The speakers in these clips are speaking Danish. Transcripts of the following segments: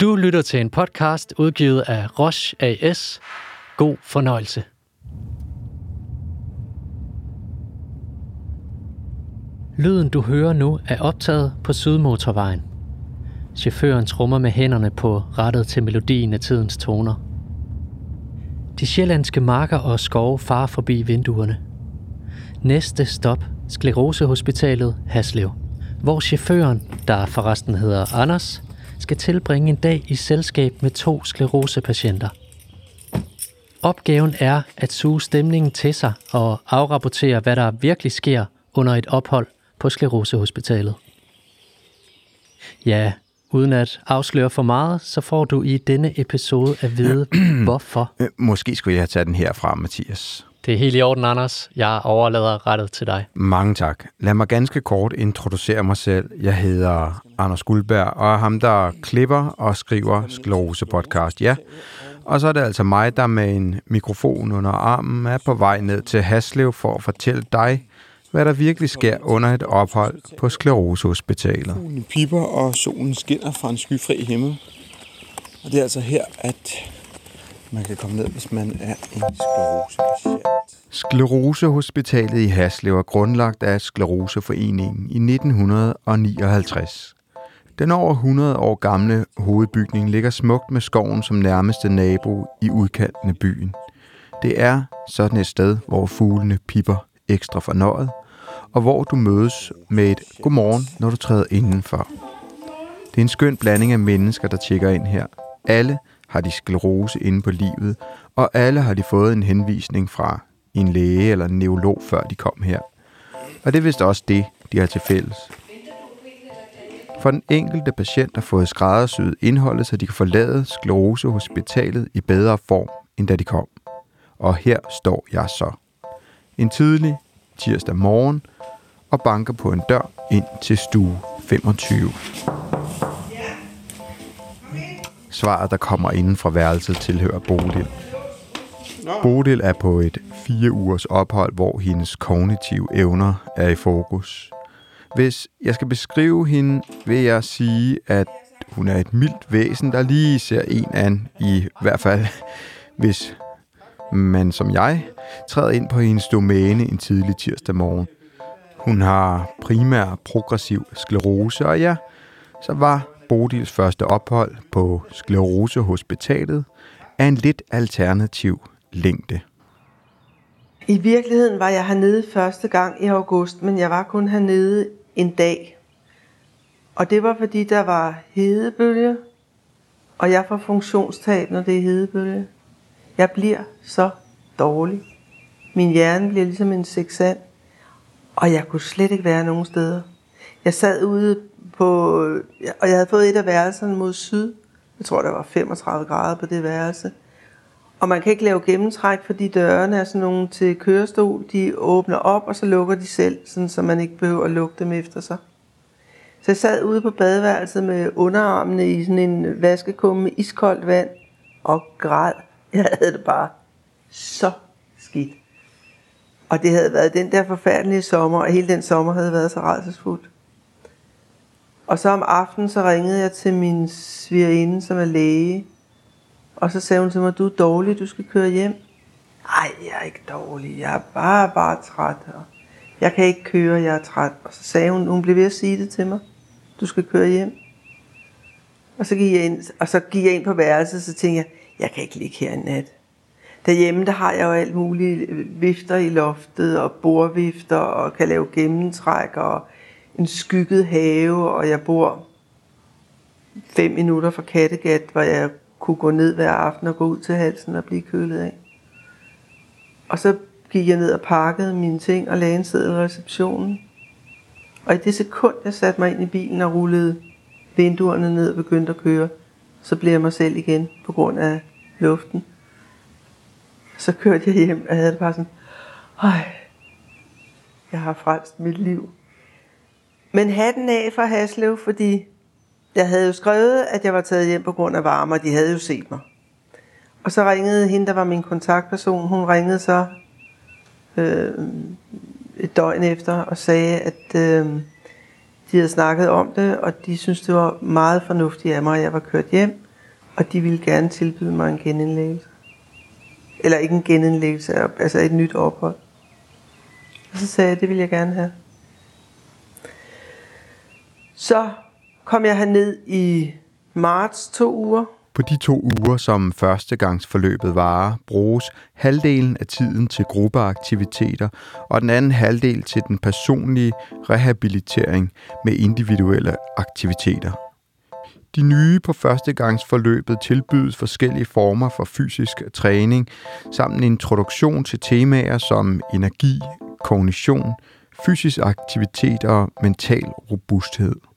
Du lytter til en podcast udgivet af Roche AS. God fornøjelse. Lyden du hører nu er optaget på Sydmotorvejen. Chaufføren trummer med hænderne på rettet til melodien af tidens toner. De sjællandske marker og skove farer forbi vinduerne. Næste stop, Sklerosehospitalet Haslev, hvor chaufføren, der forresten hedder Anders, skal tilbringe en dag i selskab med to sklerosepatienter. Opgaven er at suge stemningen til sig og afrapportere, hvad der virkelig sker under et ophold på Sklerosehospitalet. Ja, uden at afsløre for meget, så får du i denne episode at vide, hvorfor. Måske skulle jeg have taget den herfra, Mathias. Det er helt i orden, Anders. Jeg overlader rettet til dig. Mange tak. Lad mig ganske kort introducere mig selv. Jeg hedder Anders Guldberg, og er ham, der klipper og skriver Sklerose Podcast. Ja, og så er det altså mig, der med en mikrofon under armen er på vej ned til Haslev for at fortælle dig, hvad der virkelig sker under et ophold på Sklerosehospitalet. Fuglene piper, og solen skinner fra en skyfri himmel. Og det er altså her, at man kan komme ned, hvis man er en sklerosepatient. Sklerosehospitalet i Haslev er grundlagt af Skleroseforeningen i 1959. Den over 100 år gamle hovedbygning ligger smukt med skoven som nærmeste nabo i udkanten af byen. Det er sådan et sted, hvor fuglene pipper ekstra fornøjet, og hvor du mødes med et godmorgen, når du træder indenfor. Det er en skøn blanding af mennesker, der tjekker ind her. Alle har de sklerose inde på livet, og alle har de fået en henvisning fra en læge eller en neurolog, før de kom her. Og det er vist også det, de har til fælles. For den enkelte patient har fået skræddersyet indholdet, så de kan forlade sklerosehospitalet i bedre form, end da de kom. Og her står jeg så. En tidlig tirsdag morgen og banker på en dør ind til stue 25. Svaret, der kommer inden fra værelset, tilhører Bodil. Bodil er på et fire ugers ophold, hvor hendes kognitive evner er i fokus. Hvis jeg skal beskrive hende, vil jeg sige, at hun er et mildt væsen, der lige ser en an, i hvert fald hvis man som jeg træder ind på hendes domæne en tidlig tirsdag morgen. Hun har primær progressiv sklerose, og ja, så var Bodils første ophold på Sklerosehospitalet af en lidt alternativ længde. I virkeligheden var jeg hernede første gang i august, men jeg var kun hernede en dag. Og det var fordi, der var hedebølge, og jeg får funktionstab, når det er hedebølge. Jeg bliver så dårlig. Min hjerne bliver ligesom en seksand, og jeg kunne slet ikke være nogen steder. Jeg sad ude på, og jeg havde fået et af værelserne mod syd. Jeg tror, der var 35 grader på det værelse. Og man kan ikke lave gennemtræk, fordi dørene er sådan nogle til kørestol. De åbner op, og så lukker de selv, sådan, så man ikke behøver at lukke dem efter sig. Så jeg sad ude på badeværelset med underarmene i sådan en vaskekumme med iskoldt vand og græd. Jeg havde det bare så skidt. Og det havde været den der forfærdelige sommer, og hele den sommer havde været så rædselsfuld. Og så om aftenen, så ringede jeg til min svigerinde, som er læge. Og så sagde hun til mig, du er dårlig, du skal køre hjem. Nej, jeg er ikke dårlig, jeg er bare, bare træt. Og jeg kan ikke køre, jeg er træt. Og så sagde hun, hun blev ved at sige det til mig. Du skal køre hjem. Og så gik jeg ind, og så gik jeg ind på værelset, så tænkte jeg, jeg kan ikke ligge her i nat. Derhjemme, der har jeg jo alt muligt vifter i loftet, og bordvifter, og kan lave gennemtræk, og en skygget have, og jeg bor fem minutter fra Kattegat, hvor jeg kunne gå ned hver aften og gå ud til halsen og blive kølet af. Og så gik jeg ned og pakkede mine ting og lagde en sæd i receptionen. Og i det sekund, jeg satte mig ind i bilen og rullede vinduerne ned og begyndte at køre, så blev jeg mig selv igen på grund af luften. Så kørte jeg hjem, og jeg havde det bare sådan, Ej, jeg har frelst mit liv. Men hatten af fra Haslev, fordi jeg havde jo skrevet, at jeg var taget hjem på grund af varme, og de havde jo set mig. Og så ringede hende, der var min kontaktperson, hun ringede så øh, et døgn efter og sagde, at øh, de havde snakket om det, og de syntes, det var meget fornuftigt af mig, at jeg var kørt hjem. Og de ville gerne tilbyde mig en genindlæggelse. Eller ikke en genindlæggelse, altså et nyt ophold. Og så sagde jeg, det vil jeg gerne have. Så kom jeg herned i marts to uger. På de to uger, som førstegangsforløbet varer, bruges halvdelen af tiden til gruppeaktiviteter, og den anden halvdel til den personlige rehabilitering med individuelle aktiviteter. De nye på førstegangsforløbet tilbydes forskellige former for fysisk træning, samt en introduktion til temaer som energi, kognition, fysisk aktivitet og mental robusthed.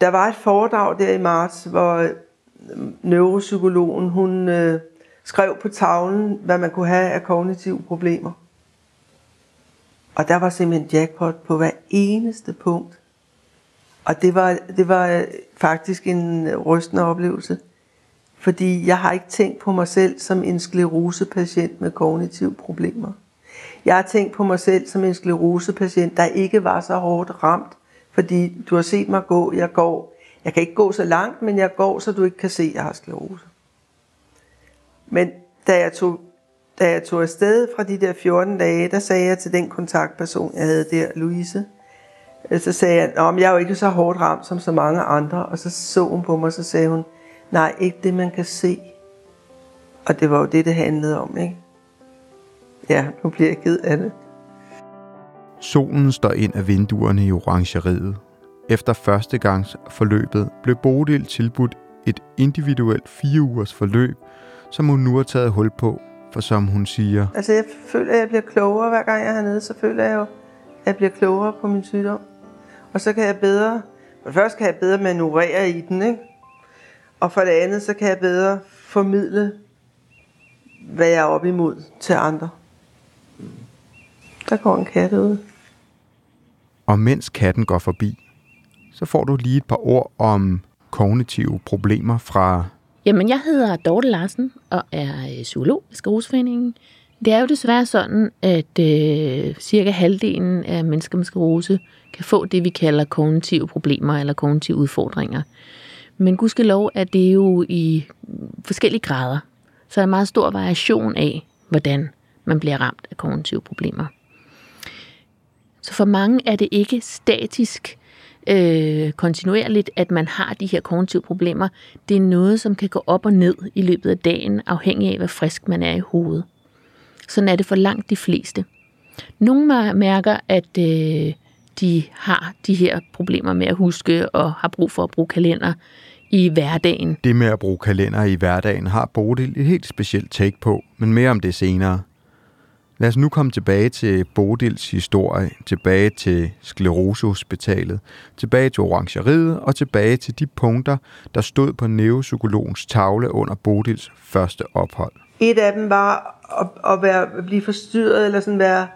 Der var et foredrag der i marts, hvor øh, neuropsykologen hun øh, skrev på tavlen, hvad man kunne have af kognitive problemer. Og der var simpelthen jackpot på hver eneste punkt. Og det var, det var øh, faktisk en øh, rystende oplevelse. Fordi jeg har ikke tænkt på mig selv som en sklerosepatient med kognitive problemer. Jeg har tænkt på mig selv som en sklerosepatient, der ikke var så hårdt ramt, fordi du har set mig gå, jeg går. Jeg kan ikke gå så langt, men jeg går, så du ikke kan se, at jeg har sklerose. Men da jeg tog, da jeg tog afsted fra de der 14 dage, der sagde jeg til den kontaktperson, jeg havde der, Louise, øh, så sagde jeg, at jeg er jo ikke så hårdt ramt som så mange andre. Og så så hun på mig, og så sagde hun, nej, ikke det, man kan se. Og det var jo det, det handlede om, ikke? Ja, nu bliver jeg ked af det. Solen står ind af vinduerne i orangeriet. Efter førstegangs forløbet blev Bodil tilbudt et individuelt fire ugers forløb, som hun nu har taget hul på, for som hun siger... Altså jeg føler, at jeg bliver klogere hver gang jeg er hernede, så føler jeg jo, at jeg bliver klogere på min sygdom. Og så kan jeg bedre, for det første kan jeg bedre manøvrere i den, ikke? Og for det andet, så kan jeg bedre formidle, hvad jeg er op imod til andre. Der går en kat ud. Og mens katten går forbi, så får du lige et par ord om kognitive problemer fra... Jamen, jeg hedder Dorte Larsen og er øh, psykolog i Skleroseforeningen. Det er jo desværre sådan, at øh, cirka halvdelen af mennesker med sklerose kan få det, vi kalder kognitive problemer eller kognitive udfordringer. Men gudskelov er det jo i forskellige grader. Så er der meget stor variation af, hvordan man bliver ramt af kognitive problemer. Så for mange er det ikke statisk øh, kontinuerligt, at man har de her kognitive problemer. Det er noget, som kan gå op og ned i løbet af dagen, afhængig af, hvor frisk man er i hovedet. Sådan er det for langt de fleste. Nogle mærker, at øh, de har de her problemer med at huske og har brug for at bruge kalender i hverdagen. Det med at bruge kalender i hverdagen har Bodil et helt specielt take på, men mere om det senere. Lad os nu komme tilbage til Bodils historie, tilbage til Sklerosehospitalet, tilbage til orangeriet og tilbage til de punkter, der stod på neuropsykologens tavle under Bodils første ophold. Et af dem var at, at, være, at blive forstyrret, eller sådan være,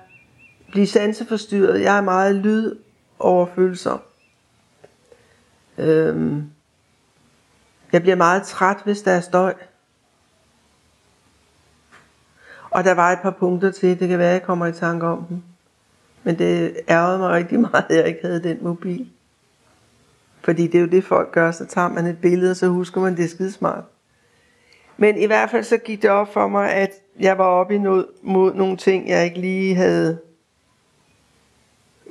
blive sanseforstyrret. Jeg er meget lydoverfølsom. Øhm, jeg bliver meget træt, hvis der er støj. Og der var et par punkter til, det kan være, at jeg kommer i tanke om dem. Men det ærgede mig rigtig meget, at jeg ikke havde den mobil. Fordi det er jo det, folk gør, så tager man et billede, og så husker man, det er skidesmart. Men i hvert fald så gik det op for mig, at jeg var oppe i noget, mod nogle ting, jeg ikke lige havde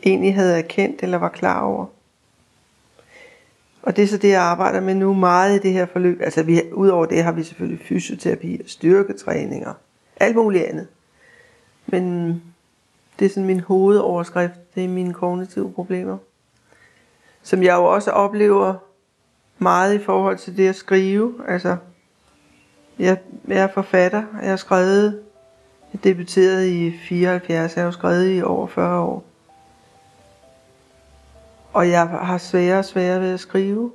egentlig havde erkendt eller var klar over. Og det er så det, jeg arbejder med nu meget i det her forløb. Altså vi, udover det har vi selvfølgelig fysioterapi og styrketræninger alt muligt andet. Men det er sådan min hovedoverskrift, det er mine kognitive problemer. Som jeg jo også oplever meget i forhold til det at skrive. Altså, jeg, jeg er forfatter, jeg har skrevet, jeg debuterede i 74, jeg har skrevet i over 40 år. Og jeg har sværere og sværere ved at skrive,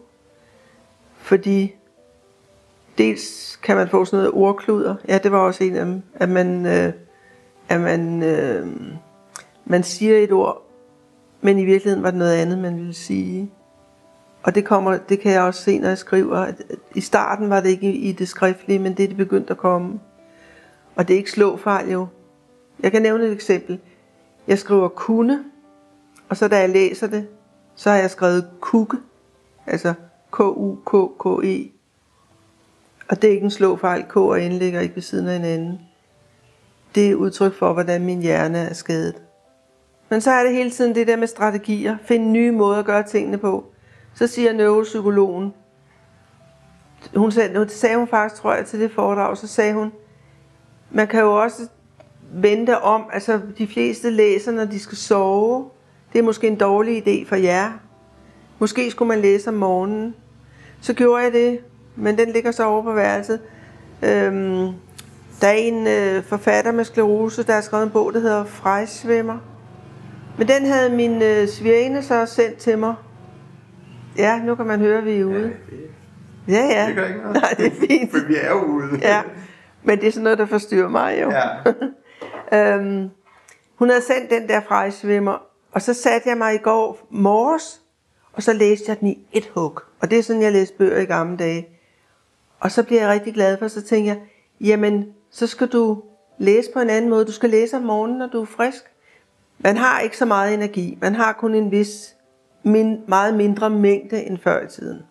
fordi dels kan man få sådan noget ordkluder. Ja, det var også en af dem. At man, øh, at man, øh, man siger et ord, men i virkeligheden var det noget andet, man ville sige. Og det, kommer, det kan jeg også se, når jeg skriver. At I starten var det ikke i det skriftlige, men det er det begyndt at komme. Og det er ikke slåfejl jo. Jeg kan nævne et eksempel. Jeg skriver kunne, og så da jeg læser det, så har jeg skrevet kukke. Altså K-U-K-K-E. Og det er ikke en slåfejl. K og N ligger ikke ved siden af hinanden. Det er udtryk for, hvordan min hjerne er skadet. Men så er det hele tiden det der med strategier. Find nye måder at gøre tingene på. Så siger neuropsykologen, hun sagde, det sagde hun faktisk, tror jeg, til det foredrag, så sagde hun, man kan jo også vente om, altså de fleste læser, når de skal sove. Det er måske en dårlig idé for jer. Måske skulle man læse om morgenen. Så gjorde jeg det, men den ligger så over på værelset. Øhm, der er en øh, forfatter med sklerose, der har skrevet en bog, der hedder Frejsvømmer. Men den havde min øh, svigerinde så sendt til mig. Ja, nu kan man høre, at vi er ude. Ja, ja. Det gør ikke noget. Nej, det er fint. For vi er jo ude. Ja, men det er sådan noget, der forstyrrer mig jo. Ja. Øhm, hun havde sendt den der frejsvimmer, og så satte jeg mig i går morges, og så læste jeg den i et hug. Og det er sådan, jeg læste bøger i gamle dage. Og så bliver jeg rigtig glad for, så tænker jeg, jamen, så skal du læse på en anden måde. Du skal læse om morgenen, når du er frisk. Man har ikke så meget energi. Man har kun en vis, min, meget mindre mængde end før i tiden.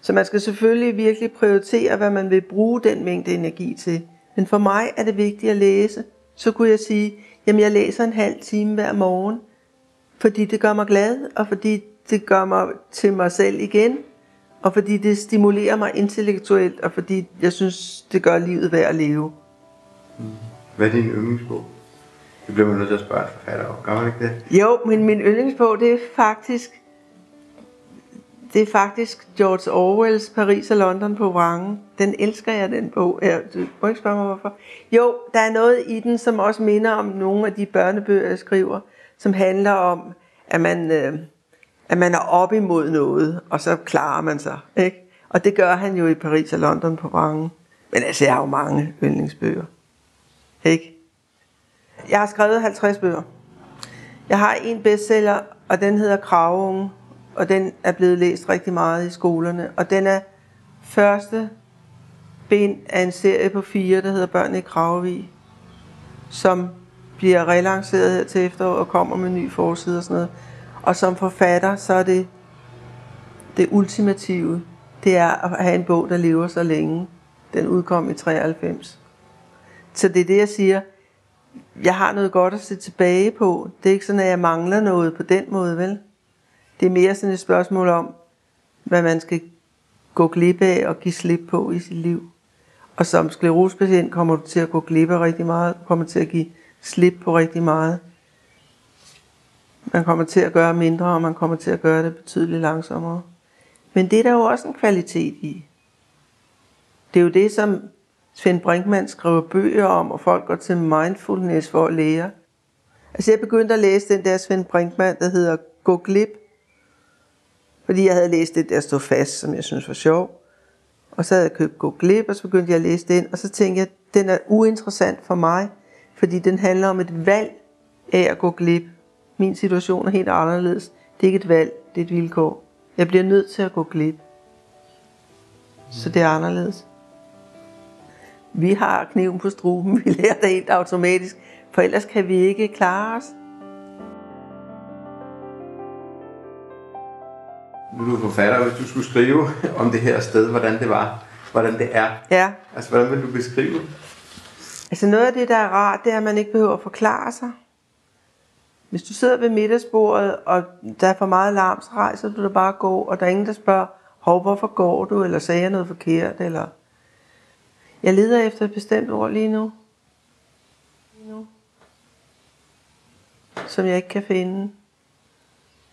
Så man skal selvfølgelig virkelig prioritere, hvad man vil bruge den mængde energi til. Men for mig er det vigtigt at læse. Så kunne jeg sige, jamen jeg læser en halv time hver morgen, fordi det gør mig glad, og fordi det gør mig til mig selv igen, og fordi det stimulerer mig intellektuelt, og fordi jeg synes, det gør livet værd at leve. Hvad er din yndlingsbog? Det bliver man nødt til at spørge en forfatter om. Gør man ikke det? Jo, men min yndlingsbog, det er faktisk det er faktisk George Orwells Paris og London på vrangen. Den elsker jeg, den bog. Ja, du må ikke spørge mig, hvorfor. Jo, der er noget i den, som også minder om nogle af de børnebøger, jeg skriver, som handler om, at man, øh, at man er op imod noget, og så klarer man sig. Ikke? Og det gør han jo i Paris og London på vrangen. Men altså, jeg har jo mange yndlingsbøger. Ikke? Jeg har skrevet 50 bøger. Jeg har en bestseller, og den hedder Kravunge, og den er blevet læst rigtig meget i skolerne. Og den er første bind af en serie på fire, der hedder Børn i Kravevig, som bliver relanceret her til efterår og kommer med ny forside og sådan noget. Og som forfatter, så er det det ultimative, det er at have en bog, der lever så længe. Den udkom i 93. Så det er det, jeg siger. Jeg har noget godt at se tilbage på. Det er ikke sådan, at jeg mangler noget på den måde, vel? Det er mere sådan et spørgsmål om, hvad man skal gå glip af og give slip på i sit liv. Og som sklerosepatient kommer du til at gå glip af rigtig meget. Kommer til at give slip på rigtig meget. Man kommer til at gøre mindre, og man kommer til at gøre det betydeligt langsommere. Men det er der jo også en kvalitet i. Det er jo det, som Svend Brinkmann skriver bøger om, og folk går til mindfulness for at lære. Altså jeg begyndte at læse den der Svend Brinkmann, der hedder Gå glip. Fordi jeg havde læst det der stå fast, som jeg synes var sjov. Og så havde jeg købt Gå glip, og så begyndte jeg at læse den. Og så tænkte jeg, den er uinteressant for mig, fordi den handler om et valg af at gå glip. Min situation er helt anderledes. Det er ikke et valg, det er et vilkår. Jeg bliver nødt til at gå glip. Så det er anderledes. Vi har kniven på struben, vi lærer det helt automatisk, for ellers kan vi ikke klare os. Nu er du forfatter, hvis du skulle skrive om det her sted, hvordan det var, hvordan det er. Ja, Altså, hvordan vil du beskrive? altså noget af det, der er rart, det er, at man ikke behøver at forklare sig. Hvis du sidder ved middagsbordet, og der er for meget larm, så rejser du dig bare og går, og der er ingen, der spørger, hov, hvorfor går du, eller sagde jeg noget forkert, eller... Jeg leder efter et bestemt ord lige nu. Lige nu. Som jeg ikke kan finde.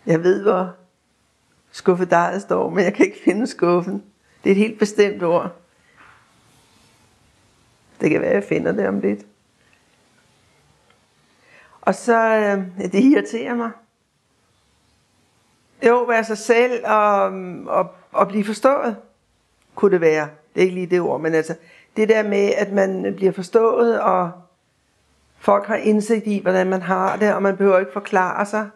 Jeg ved, hvor skuffedejet står, men jeg kan ikke finde skuffen. Det er et helt bestemt ord. Det kan være, jeg finder det om lidt. Og så, øh, det irriterer mig. Jo, være sig selv og, og, og blive forstået, kunne det være. Det er ikke lige det ord, men altså det der med, at man bliver forstået, og folk har indsigt i, hvordan man har det, og man behøver ikke forklare sig.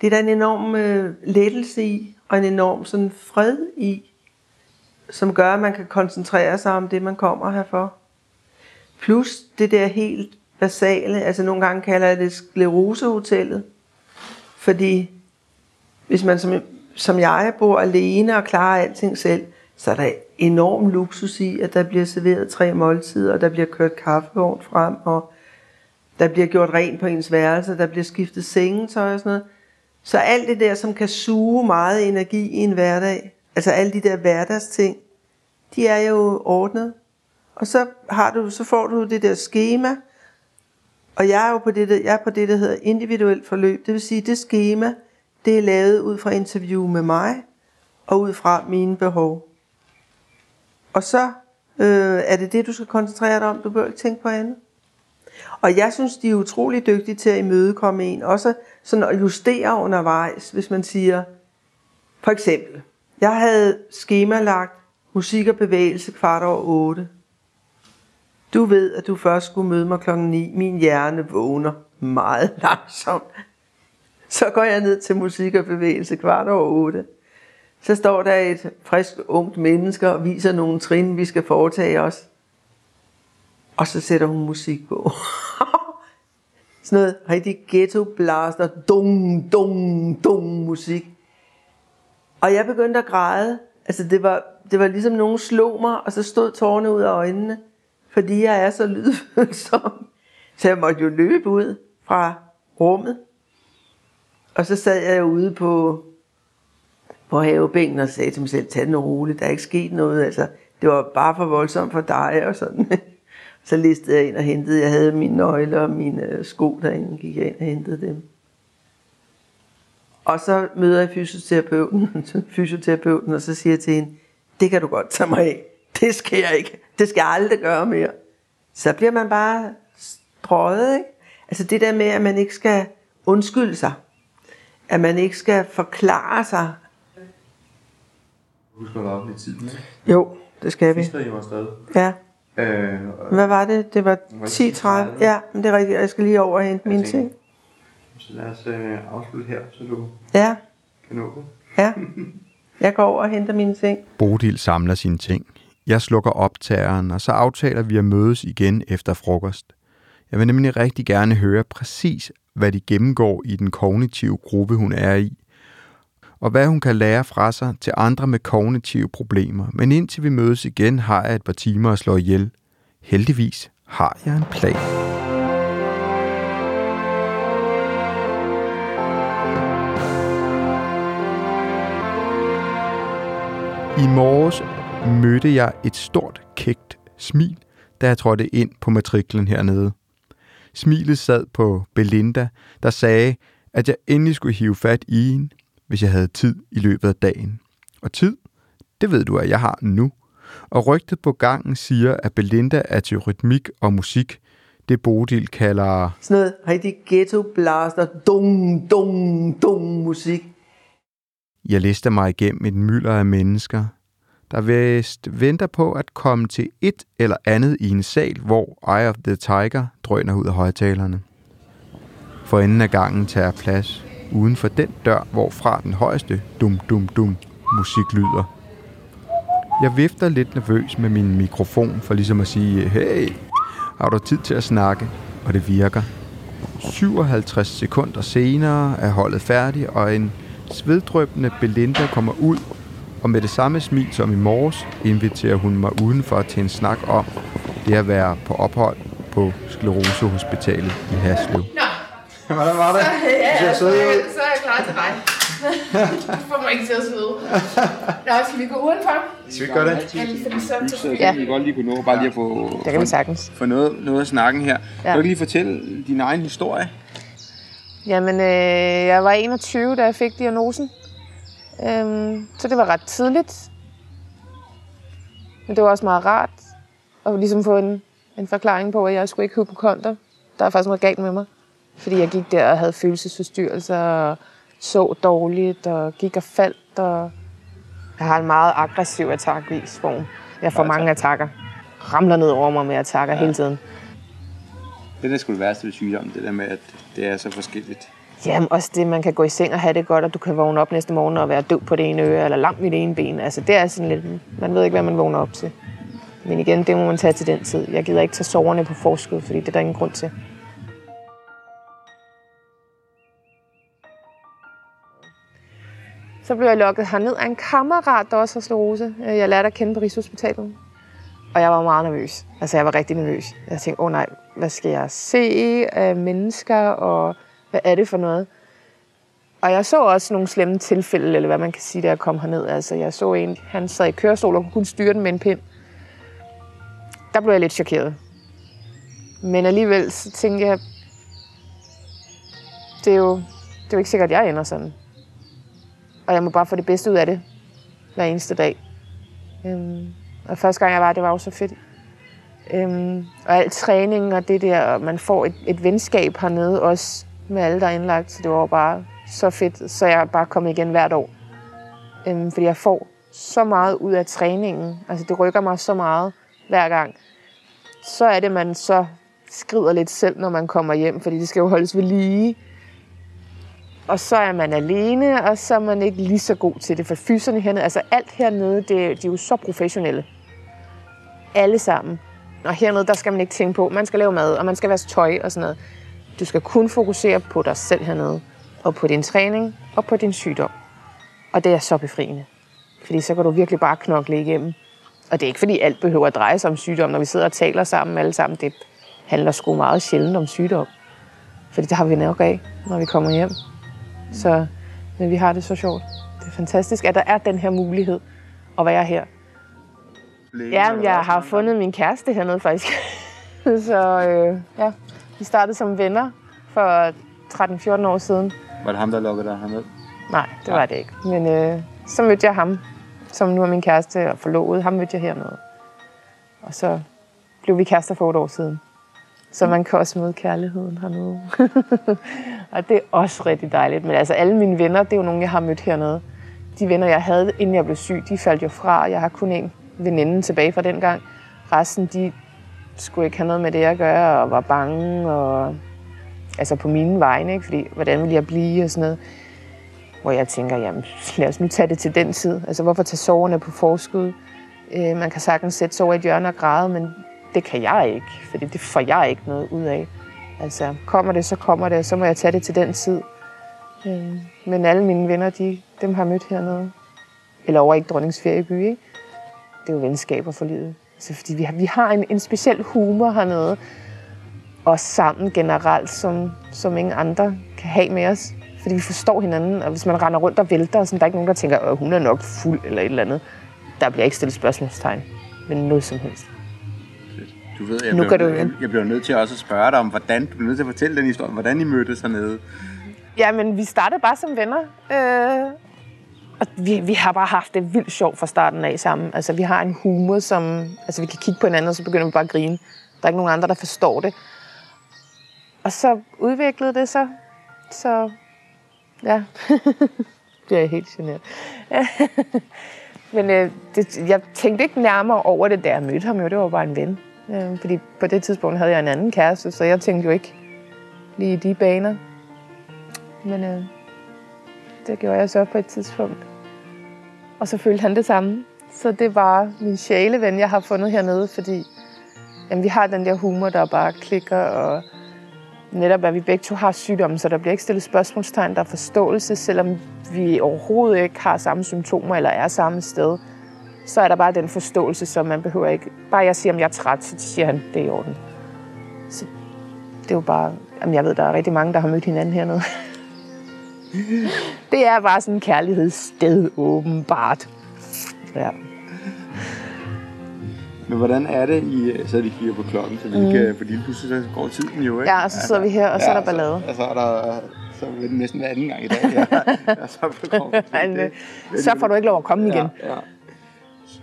Det er der en enorm øh, lettelse i, og en enorm sådan fred i, som gør, at man kan koncentrere sig om det, man kommer her for. Plus det der helt basale, altså nogle gange kalder jeg det sklerosehotellet, fordi hvis man som som jeg bor alene og klarer alting selv, så er der enorm luksus i, at der bliver serveret tre måltider, og der bliver kørt kaffevogn frem, og der bliver gjort rent på ens værelse, der bliver skiftet sengetøj og sådan noget. Så alt det der, som kan suge meget energi i en hverdag, altså alle de der hverdagsting, de er jo ordnet. Og så, har du, så får du det der schema, og jeg er jo på det, der, jeg er på det, der hedder individuelt forløb. Det vil sige, det schema, det er lavet ud fra interview med mig, og ud fra mine behov. Og så øh, er det det, du skal koncentrere dig om. Du bør ikke tænke på andet. Og jeg synes, de er utrolig dygtige til at imødekomme en. Også sådan at justere undervejs, hvis man siger, for eksempel, jeg havde skemalagt musik og bevægelse kvart over 8. Du ved, at du først skulle møde mig klokken 9. Min hjerne vågner meget langsomt. Så går jeg ned til musik og bevægelse kvart over 8. Så står der et frisk ungt menneske og viser nogle trin, vi skal foretage os. Og så sætter hun musik på. Sådan noget rigtig ghetto blaster, dung, dung, dung musik. Og jeg begyndte at græde. Altså det var, det var ligesom nogen slog mig, og så stod tårne ud af øjnene, fordi jeg er så lydfølsom. Så jeg måtte jo løbe ud fra rummet. Og så sad jeg ude på, på havebænken og sagde til mig selv, tag den roligt, der er ikke sket noget. Altså, det var bare for voldsomt for dig og sådan. Så listede jeg ind og hentede, jeg havde mine nøgler og mine øh, sko derinde, gik jeg ind og hentede dem. Og så møder jeg fysioterapeuten, fysioterapeuten og så siger jeg til hende, det kan du godt tage mig af. Det skal jeg ikke. Det skal jeg aldrig gøre mere. Så bliver man bare strøget, ikke? Altså det der med, at man ikke skal undskylde sig. At man ikke skal forklare sig. Husk at op lidt tid, ikke? Jo, det skal vi. Sidste I var afsted. Ja. Øh, Hvad var det? Det var var 10.30. 10.30. Ja, men det er rigtigt. Jeg skal lige over og hente mine ting. så lad os øh, afslutte her, så du Ja, kan nå det. ja. Jeg går over og henter mine ting. Bodil samler sine ting. Jeg slukker optageren, og så aftaler vi at mødes igen efter frokost. Jeg vil nemlig rigtig gerne høre præcis, hvad de gennemgår i den kognitive gruppe, hun er i, og hvad hun kan lære fra sig til andre med kognitive problemer. Men indtil vi mødes igen, har jeg et par timer at slå ihjel. Heldigvis har jeg en plan. I morges mødte jeg et stort, kægt smil, da jeg trådte ind på matriklen hernede. Smilet sad på Belinda, der sagde, at jeg endelig skulle hive fat i hende, hvis jeg havde tid i løbet af dagen. Og tid, det ved du, at jeg har nu. Og rygtet på gangen siger, at Belinda er til rytmik og musik, det Bodil kalder Sådan noget rigtig ghetto blaster, dung, dung, dung musik. Jeg lister mig igennem et mylder af mennesker, der vist venter på at komme til et eller andet i en sal, hvor Eye of the Tiger drøner ud af højtalerne. For enden af gangen tager plads uden for den dør, hvorfra den højeste dum-dum-dum musik lyder. Jeg vifter lidt nervøs med min mikrofon for ligesom at sige, hey, har du tid til at snakke? Og det virker. 57 sekunder senere er holdet færdig, og en sveddrøbende Belinda kommer ud, og med det samme smil som i morges, inviterer hun mig udenfor til en snak om det at være på ophold på Sklerosehospitalet i Haslev. Hvordan var det? Ja, Så så, jeg er sidder jeg, så er jeg klar til dig. du får mig ikke til at svede. Nå, skal vi gå udenfor? Skal vi gøre det? Ja, så... Så Ja. vi godt lige kunne nå, bare lige at få, Det kan vi sagtens. få noget, noget af snakken her. Ja. Kan Ja. du ikke lige fortælle din egen historie? Jamen, øh, jeg var 21, da jeg fik diagnosen. Øhm, så det var ret tidligt. Men det var også meget rart at ligesom få en, en forklaring på, at jeg skulle ikke hypokonter. Der er faktisk noget galt med mig. Fordi jeg gik der og havde følelsesforstyrrelser og så dårligt og gik og faldt. Og jeg har en meget aggressiv attackvisform. Jeg får mange attacker. Ramler ned over mig med attacker ja. hele tiden. Det er sgu det værste ved sygdommen, det der med, at det er så forskelligt. Jamen også det, man kan gå i seng og have det godt, og du kan vågne op næste morgen og være død på det ene øre, eller lam i det ene ben. Altså det er sådan lidt, man ved ikke, hvad man vågner op til. Men igen, det må man tage til den tid. Jeg gider ikke tage soverne på forskud, fordi det er der ingen grund til. Så blev jeg lukket herned af en kammerat, der også har slået Jeg lærte at kende på Rigshospitalet. Og jeg var meget nervøs. Altså, jeg var rigtig nervøs. Jeg tænkte, åh oh, nej, hvad skal jeg se af mennesker, og hvad er det for noget? Og jeg så også nogle slemme tilfælde, eller hvad man kan sige, da jeg kom herned. Altså, jeg så en, han sad i kørestol og kunne styre den med en pind. Der blev jeg lidt chokeret. Men alligevel så tænkte jeg, det er jo, det er jo ikke sikkert, at jeg ender sådan. Og jeg må bare få det bedste ud af det hver eneste dag. Øhm, og første gang jeg var, det var jo så fedt. Øhm, og al træning og det der, og man får et, et venskab hernede også med alle, der er indlagt. Så det var bare så fedt, så jeg bare kom igen hvert år. Øhm, fordi jeg får så meget ud af træningen. Altså det rykker mig så meget hver gang. Så er det, man så skrider lidt selv, når man kommer hjem, fordi det skal jo holdes ved lige. Og så er man alene, og så er man ikke lige så god til det. For fyserne hernede, altså alt hernede, det, de er jo så professionelle. Alle sammen. Og hernede, der skal man ikke tænke på. Man skal lave mad, og man skal vaske tøj og sådan noget. Du skal kun fokusere på dig selv hernede. Og på din træning, og på din sygdom. Og det er så befriende. Fordi så kan du virkelig bare knokle igennem. Og det er ikke, fordi alt behøver at dreje sig om sygdom. Når vi sidder og taler sammen alle sammen, det handler sgu meget sjældent om sygdom. Fordi det har vi nok af, når vi kommer hjem. Så men vi har det så sjovt. Det er fantastisk, at der er den her mulighed at være her. Ja, jeg har fundet min kæreste hernede faktisk. så øh, ja, vi startede som venner for 13-14 år siden. Var det ham, der lukkede dig herned? Nej, det var det ikke. Men øh, så mødte jeg ham, som nu er min kæreste og forlovet. Ham mødte jeg hernede. Og så blev vi kærester for et år siden. Så man kan også møde kærligheden hernede. og det er også rigtig dejligt. Men altså alle mine venner, det er jo nogen, jeg har mødt hernede. De venner, jeg havde, inden jeg blev syg, de faldt jo fra. Jeg har kun en veninde tilbage fra den gang. Resten, de skulle ikke have noget med det at gøre, og var bange, og altså på mine vegne, ikke? fordi hvordan vil jeg blive og sådan noget. Hvor jeg tænker, jamen lad os nu tage det til den tid. Altså hvorfor tage soverne på forskud? Øh, man kan sagtens sætte sig over i et hjørne og græde, men det kan jeg ikke, fordi det får jeg ikke noget ud af. Altså kommer det, så kommer det, og så må jeg tage det til den tid. Øh, men alle mine venner, de, dem har jeg mødt hernede. Eller over i Dronningsferieby, ikke? Det er jo venskaber for livet. Altså, fordi vi har, vi har en, en speciel humor hernede, og sammen generelt, som, som ingen andre kan have med os. Fordi vi forstår hinanden, og hvis man render rundt og vælter, så der er ikke nogen, der tænker, at hun er nok fuld eller et eller andet. Der bliver ikke stillet spørgsmålstegn, men noget som helst. Du ved, jeg Nu blev, du jeg, igen. jeg bliver nødt til også at spørge dig om, hvordan du bliver nødt til at fortælle den historie, hvordan I mødtes hernede. Ja, men vi startede bare som venner. Øh, og vi, vi har bare haft det vildt sjovt fra starten af sammen. Altså, vi har en humor, som... Altså, vi kan kigge på hinanden, og så begynder vi bare at grine. Der er ikke nogen andre, der forstår det. Og så udviklede det sig. Så... Ja. det er jeg helt generet. Men øh, det, jeg tænkte ikke nærmere over det, da jeg mødte ham. Jo, det var bare en ven. Øh, fordi på det tidspunkt havde jeg en anden kæreste, så jeg tænkte jo ikke lige i de baner. Men øh, det gjorde jeg så på et tidspunkt. Og så følte han det samme. Så det var min sjæleven, jeg har fundet hernede, fordi jamen, vi har den der humor, der bare klikker, og netop at vi begge to har sygdomme, så der bliver ikke stillet spørgsmålstegn, der er forståelse, selvom vi overhovedet ikke har samme symptomer eller er samme sted. Så er der bare den forståelse, som man behøver ikke. Bare jeg siger, om jeg er træt, så siger han, det er i orden. Så det er jo bare, jamen jeg ved, der er rigtig mange, der har mødt hinanden hernede. det er bare sådan en kærlighedssted, åbenbart. Ja. Men hvordan er det, I så de kigger på klokken, så vi mm. kan, fordi pludselig så går tiden jo, ikke? Ja, og så sidder vi her, og så er der ballade. Så, så er der så vil det næsten hver anden gang i dag, ja. ja så, øh, så får du ikke lov at komme igen. Ja, ja.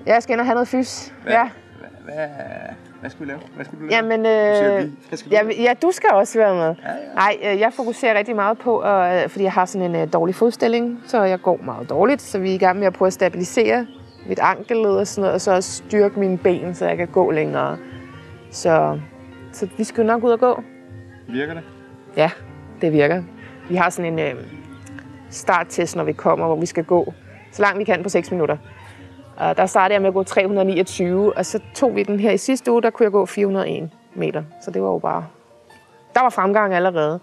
Jeg skal ind og have noget fys. Ja. Hvad, hvad, hvad skal vi lave? Hvad skal du lave? Jamen, øh, vi. Hvad skal du ja, ja, du skal også være med. Ja, ja. Nej, øh, jeg fokuserer rigtig meget på, øh, fordi jeg har sådan en øh, dårlig fodstilling, så jeg går meget dårligt, så vi er i gang med at prøve at stabilisere mit ankelled og sådan noget, og så også styrke mine ben, så jeg kan gå længere. Så, så vi skal jo nok ud og gå. Virker det? Ja, det virker. Vi har sådan en øh, starttest, når vi kommer, hvor vi skal gå så langt vi kan på 6 minutter. Og der startede jeg med at gå 329, og så tog vi den her i sidste uge, der kunne jeg gå 401 meter. Så det var jo bare... Der var fremgang allerede.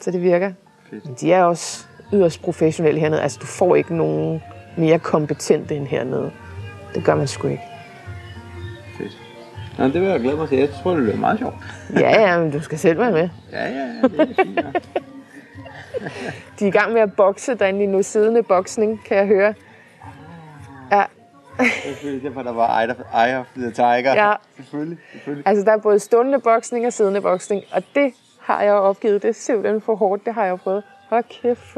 Så det virker. Men de er også yderst professionelle hernede. Altså, du får ikke nogen mere kompetente end hernede. Det gør man sgu ikke. Fedt. Nå, det vil jeg glæde mig til. Jeg tror, det bliver meget sjovt. Ja, ja, men du skal selv være med. Ja, ja, ja. Det er fint. Ja. De er i gang med at bokse derinde i nu siddende boksning, kan jeg høre. Ja, Selvfølgelig, derfor der var Eye of, the Tiger. Ja. Selvfølgelig, selvfølgelig. altså der er både stående boksning og siddende boksning, og det har jeg jo opgivet. Det er simpelthen for hårdt, det har jeg jo prøvet. Hold kæft,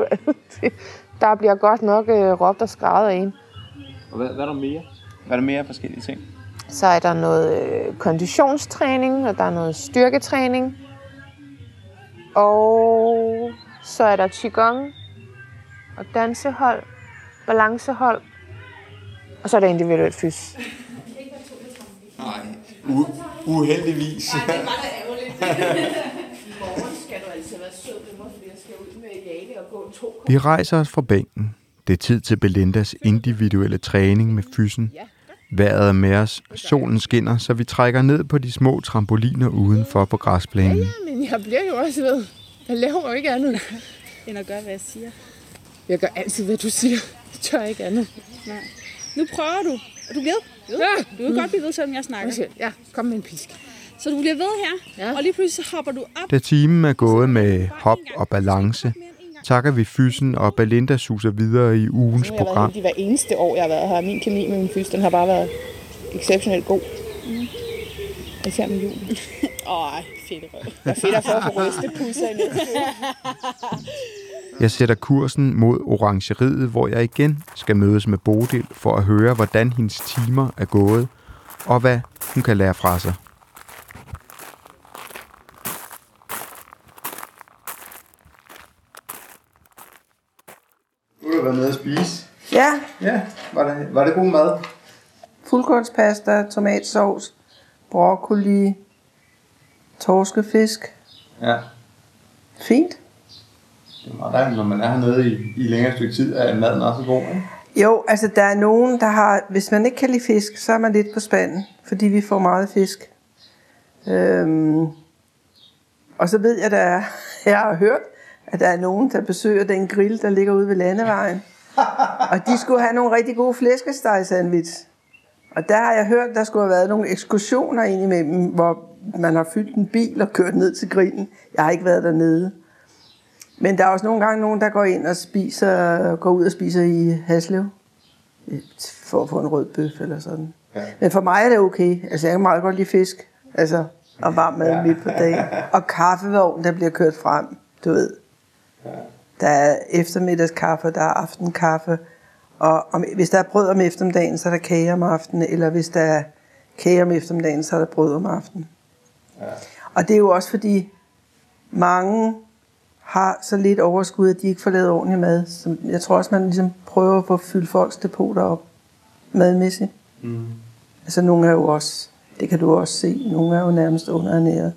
det- der bliver godt nok øh, råbt og skrevet af en. Og hvad, hvad er der mere? Hvad er der mere forskellige ting? Så er der noget øh, konditionstræning, og der er noget styrketræning. Og så er der qigong, og dansehold, balancehold. Og så er der individuelt fys. Nej, u- uheldigvis. Vi rejser os fra bænken. Det er tid til Belindas individuelle træning med fysen. Vejret er med os, solen skinner, så vi trækker ned på de små trampoliner udenfor på græsplænen. Men jeg bliver jo også ved. Jeg laver jo ikke andet. end at gøre, hvad jeg siger. Jeg gør altid, hvad du siger. Jeg tør ikke andet. Nej. Nu prøver du, og du bliver ved. Ja. Du kan godt blive ved, selvom jeg snakker. Undskyld. Ja, kom med en pisk. Så du bliver ved her, Ja. og lige pludselig så hopper du op. Da timen er gået med hop og balance, takker vi fysen, og Belinda suser videre i ugens Jeg har været program. hver eneste år, jeg har været her. Min kemi med min fys, den har bare været exceptionelt god. Mm. Især med julen. Åh, fedt røv. Det er fedt at få at få rystepusser i næste. Jeg sætter kursen mod orangeriet, hvor jeg igen skal mødes med Bodil for at høre, hvordan hendes timer er gået, og hvad hun kan lære fra sig. Du har været nede at spise. Ja, Ja, var det, var det god mad? fuldkornspasta, tomatsovs, broccoli, torskefisk. Ja. Fint. Det er meget dejligt, når man er hernede i, i længere stykke tid, er maden også god, ikke? Jo, altså der er nogen, der har... Hvis man ikke kan lide fisk, så er man lidt på spanden, fordi vi får meget fisk. Øhm, og så ved jeg, der er, jeg har hørt, at der er nogen, der besøger den grill, der ligger ude ved landevejen. Og de skulle have nogle rigtig gode flæskesteg sandwich. Og der har jeg hørt, der skulle have været nogle ekskursioner indimellem, hvor man har fyldt en bil og kørt ned til grillen. Jeg har ikke været dernede. Men der er også nogle gange nogen, der går ind og spiser, går ud og spiser i Haslev. For at få en rød bøf eller sådan. Ja. Men for mig er det okay. Altså, jeg kan meget godt lide fisk. Altså, og varm mad ja. midt på dagen. Og kaffevogn, der bliver kørt frem, du ved. Der er eftermiddagskaffe, der er aftenkaffe. Og om, hvis der er brød om eftermiddagen, så er der kage om aftenen. Eller hvis der er kage om eftermiddagen, så er der brød om aftenen. Ja. Og det er jo også fordi, mange har så lidt overskud, at de ikke får lavet ordentlig mad. Så jeg tror også, man ligesom prøver at få fyldt folks depoter op madmæssigt. Mm. Altså nogle er jo også, det kan du også se, nogle er jo nærmest underernæret.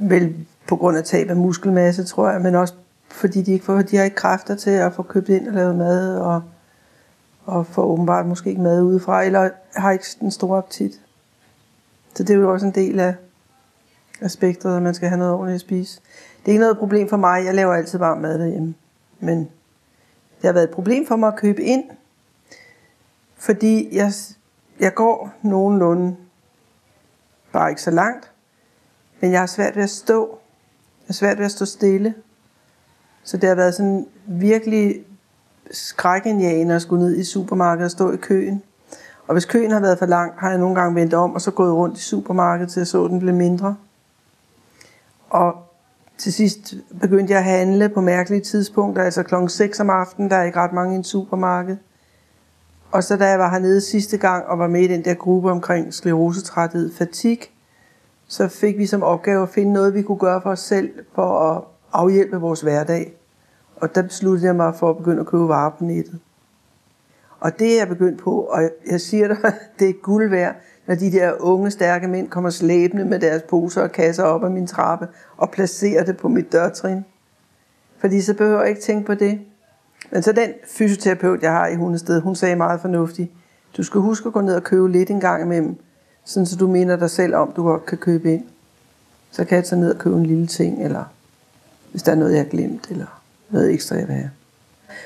Vel på grund af tab af muskelmasse, tror jeg, men også fordi de ikke får, de har ikke kræfter til at få købt ind og lavet mad, og, og får åbenbart måske ikke mad udefra, eller har ikke den store appetit. Så det er jo også en del af, af at man skal have noget ordentligt at spise. Det er ikke noget problem for mig. Jeg laver altid varm mad derhjemme. Men det har været et problem for mig at købe ind, fordi jeg, jeg går nogenlunde, bare ikke så langt, men jeg har svært ved at stå. Jeg har svært ved at stå stille. Så det har været sådan virkelig skrækindjagende at skulle ned i supermarkedet og stå i køen. Og hvis køen har været for lang, har jeg nogle gange vendt om og så gået rundt i supermarkedet, til jeg så, at den blev mindre. Og til sidst begyndte jeg at handle på mærkelige tidspunkter, altså klokken 6 om aftenen, der er ikke ret mange i en supermarked. Og så da jeg var hernede sidste gang og var med i den der gruppe omkring sklerosetræthed, fatig, så fik vi som opgave at finde noget, vi kunne gøre for os selv, for at afhjælpe vores hverdag. Og der besluttede jeg mig for at begynde at købe varer på nettet. Og det er jeg begyndt på, og jeg siger dig, det er guld værd, når de der unge, stærke mænd kommer slæbende med deres poser og kasser op ad min trappe og placerer det på mit dørtrin. Fordi så behøver jeg ikke tænke på det. Men så den fysioterapeut, jeg har i Hundested, hun sagde meget fornuftigt, du skal huske at gå ned og købe lidt en gang imellem, sådan så du minder dig selv om, du godt kan købe ind. Så kan jeg tage ned og købe en lille ting, eller hvis der er noget, jeg har glemt, eller noget ekstra, jeg vil have.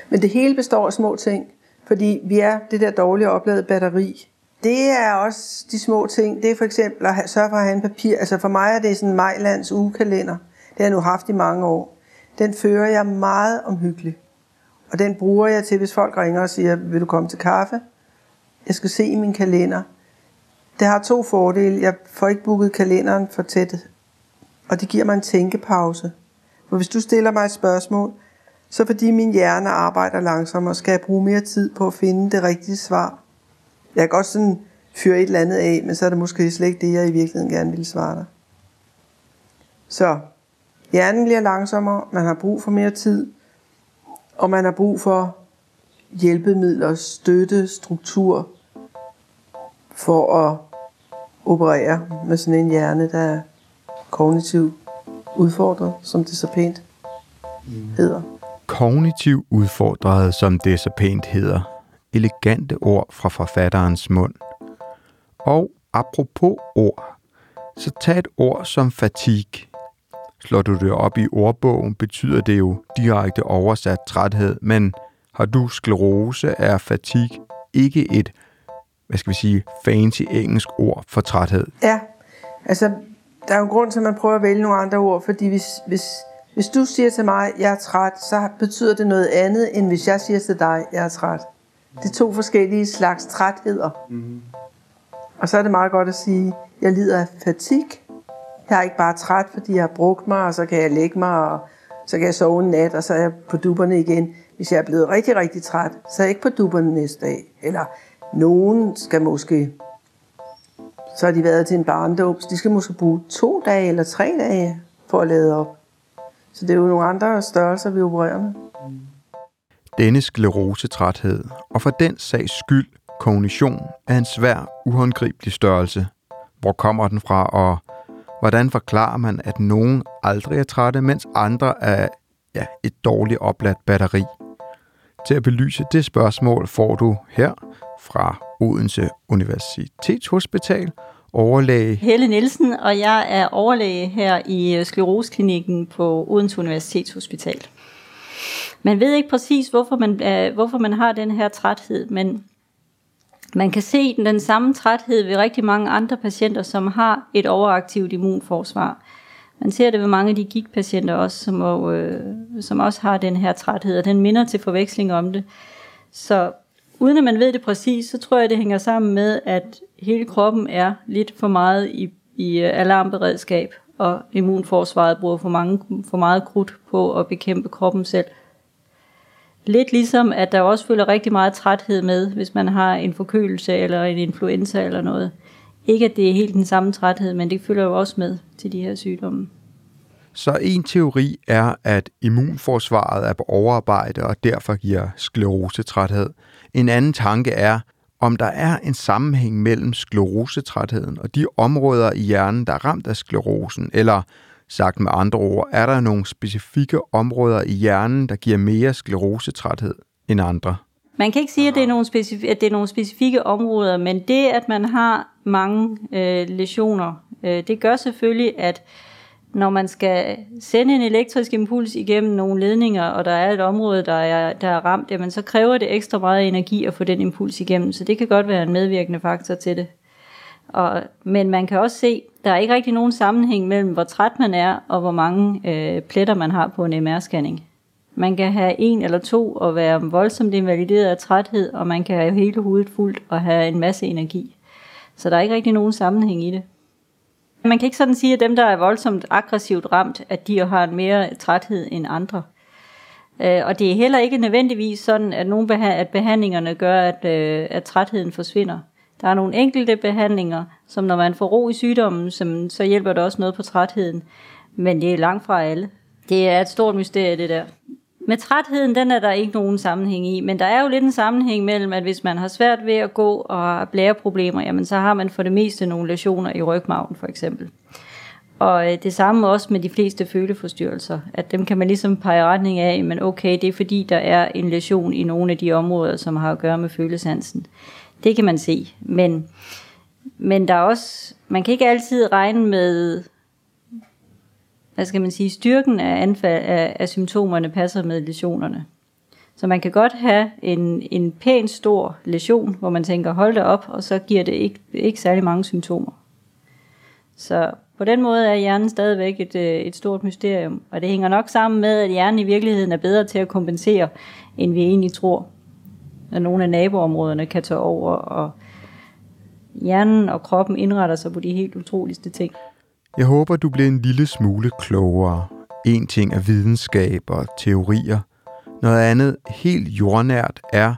Men det hele består af små ting, fordi vi er det der dårlige opladede batteri. Det er også de små ting. Det er for eksempel at have, sørge for at have en papir. Altså for mig er det sådan en Majlands ugekalender. Det har jeg nu haft i mange år. Den fører jeg meget omhyggeligt. Og den bruger jeg til, hvis folk ringer og siger, vil du komme til kaffe? Jeg skal se i min kalender. Det har to fordele. Jeg får ikke booket kalenderen for tæt, og det giver mig en tænkepause. For hvis du stiller mig et spørgsmål, så fordi min hjerne arbejder langsommere, skal jeg bruge mere tid på at finde det rigtige svar. Jeg kan godt sådan fyre et eller andet af, men så er det måske slet ikke det, jeg i virkeligheden gerne vil svare dig. Så hjernen bliver langsommere, man har brug for mere tid, og man har brug for hjælpemidler, støtte, struktur, for at operere med sådan en hjerne, der er kognitivt udfordret, som det så pænt hedder. Kognitiv udfordret, som det så pænt hedder. Elegante ord fra forfatterens mund. Og apropos ord, så tag et ord som fatigue. Slår du det op i ordbogen, betyder det jo direkte oversat træthed, men har du sklerose, er fatigue ikke et, hvad skal vi sige, fancy engelsk ord for træthed. Ja, altså der er jo en grund til, at man prøver at vælge nogle andre ord, fordi hvis, hvis, hvis du siger til mig, jeg er træt, så betyder det noget andet, end hvis jeg siger til dig, jeg er træt. Det er to forskellige slags trætheder. Mm-hmm. Og så er det meget godt at sige, jeg lider af fatig. Jeg er ikke bare træt, fordi jeg har brugt mig, og så kan jeg lægge mig, og så kan jeg sove en nat, og så er jeg på duberne igen. Hvis jeg er blevet rigtig, rigtig træt, så er jeg ikke på duberne næste dag. Eller nogen skal måske så har de været til en barndåb, så de skal måske bruge to dage eller tre dage for at lade op. Så det er jo nogle andre størrelser, vi opererer med. Denne sklerosetræthed, og for den sags skyld kognition, er en svær, uhåndgribelig størrelse. Hvor kommer den fra, og hvordan forklarer man, at nogen aldrig er trætte, mens andre er ja, et dårligt opladt batteri? Til at belyse det spørgsmål får du her fra Odense Universitetshospital, overlæge Helle Nielsen, og jeg er overlæge her i skleroseklinikken på Odense Universitetshospital. Man ved ikke præcis, hvorfor man, øh, hvorfor man har den her træthed, men man kan se den, den samme træthed ved rigtig mange andre patienter, som har et overaktivt immunforsvar. Man ser det ved mange af de gigtpatienter også, som, øh, som også har den her træthed, og den minder til forveksling om det. Så uden at man ved det præcis, så tror jeg, det hænger sammen med, at hele kroppen er lidt for meget i, i øh, alarmberedskab, og immunforsvaret bruger for, mange, for meget krudt på at bekæmpe kroppen selv. Lidt ligesom, at der også følger rigtig meget træthed med, hvis man har en forkølelse eller en influenza eller noget. Ikke at det er helt den samme træthed, men det følger jo også med til de her sygdomme. Så en teori er, at immunforsvaret er på overarbejde og derfor giver sklerosetræthed. En anden tanke er, om der er en sammenhæng mellem sklerosetrætheden og de områder i hjernen, der er ramt af sklerosen, eller sagt med andre ord, er der nogle specifikke områder i hjernen, der giver mere sklerosetræthed end andre? Man kan ikke sige, at det er nogle, specif- at det er nogle specifikke områder, men det, at man har mange øh, lesioner, øh, det gør selvfølgelig, at når man skal sende en elektrisk impuls igennem nogle ledninger, og der er et område, der er, der er ramt, jamen så kræver det ekstra meget energi at få den impuls igennem, så det kan godt være en medvirkende faktor til det. Og, men man kan også se, der er ikke rigtig nogen sammenhæng mellem, hvor træt man er, og hvor mange øh, pletter man har på en MR-scanning. Man kan have en eller to og være voldsomt invalideret af træthed, og man kan have hele hovedet fuldt og have en masse energi. Så der er ikke rigtig nogen sammenhæng i det. Man kan ikke sådan sige, at dem, der er voldsomt aggressivt ramt, at de har en mere træthed end andre. Øh, og det er heller ikke nødvendigvis sådan, at, nogle beha- at behandlingerne gør, at, øh, at trætheden forsvinder. Der er nogle enkelte behandlinger, som når man får ro i sygdommen, som, så hjælper det også noget på trætheden. Men det er langt fra alle. Det er et stort mysterie, det der. Med trætheden, den er der ikke nogen sammenhæng i, men der er jo lidt en sammenhæng mellem, at hvis man har svært ved at gå og har blæreproblemer, jamen så har man for det meste nogle lesioner i rygmagen for eksempel. Og øh, det samme også med de fleste føleforstyrrelser, at dem kan man ligesom pege retning af, men okay, det er fordi, der er en lesion i nogle af de områder, som har at gøre med følesansen. Det kan man se, men, men der er også, man kan ikke altid regne med hvad skal man sige, styrken af, anfald, af, af symptomerne passer med lesionerne. Så man kan godt have en, en pæn stor lesion, hvor man tænker, hold det op, og så giver det ikke, ikke særlig mange symptomer. Så på den måde er hjernen stadigvæk et, øh, et stort mysterium, og det hænger nok sammen med, at hjernen i virkeligheden er bedre til at kompensere, end vi egentlig tror. At nogle af naboområderne kan tage over, og hjernen og kroppen indretter sig på de helt utroligste ting. Jeg håber, du bliver en lille smule klogere. En ting er videnskab og teorier. Noget andet helt jordnært er,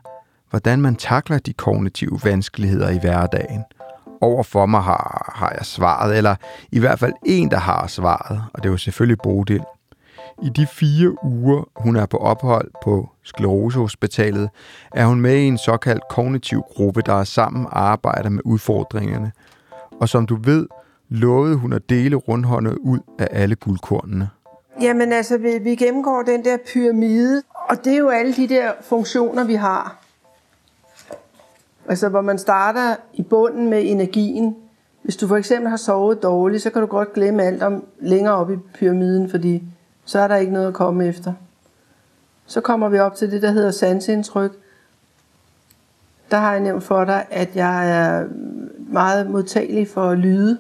hvordan man takler de kognitive vanskeligheder i hverdagen. Overfor mig har, har jeg svaret, eller i hvert fald en, der har svaret, og det var selvfølgelig Bodil. I de fire uger, hun er på ophold på Sklerosehospitalet, er hun med i en såkaldt kognitiv gruppe, der sammen arbejder med udfordringerne. Og som du ved, lovede hun at dele rundhåndet ud af alle guldkornene. Jamen altså, vi, vi gennemgår den der pyramide, og det er jo alle de der funktioner, vi har. Altså, hvor man starter i bunden med energien. Hvis du for eksempel har sovet dårligt, så kan du godt glemme alt om længere op i pyramiden, fordi så er der ikke noget at komme efter. Så kommer vi op til det, der hedder sansindtryk. Der har jeg nævnt for dig, at jeg er meget modtagelig for lyde.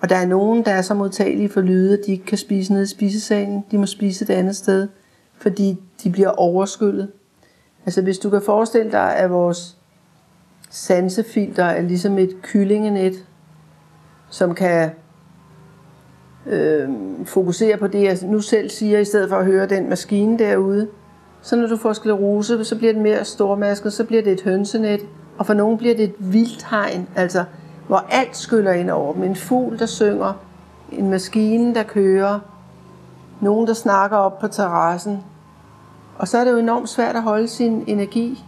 Og der er nogen, der er så modtagelige for lyde, at de ikke kan spise nede i spisesalen. De må spise et andet sted, fordi de bliver overskyllet. Altså hvis du kan forestille dig, at vores sansefilter er ligesom et kyllingenet, som kan øh, fokusere på det, jeg nu selv siger, i stedet for at høre den maskine derude. Så når du får sklerose, så bliver det mere stormasket, så bliver det et hønsenet, og for nogen bliver det et vildtegn, altså hvor alt skyller ind over dem. En fugl, der synger, en maskine, der kører, nogen, der snakker op på terrassen. Og så er det jo enormt svært at holde sin energi.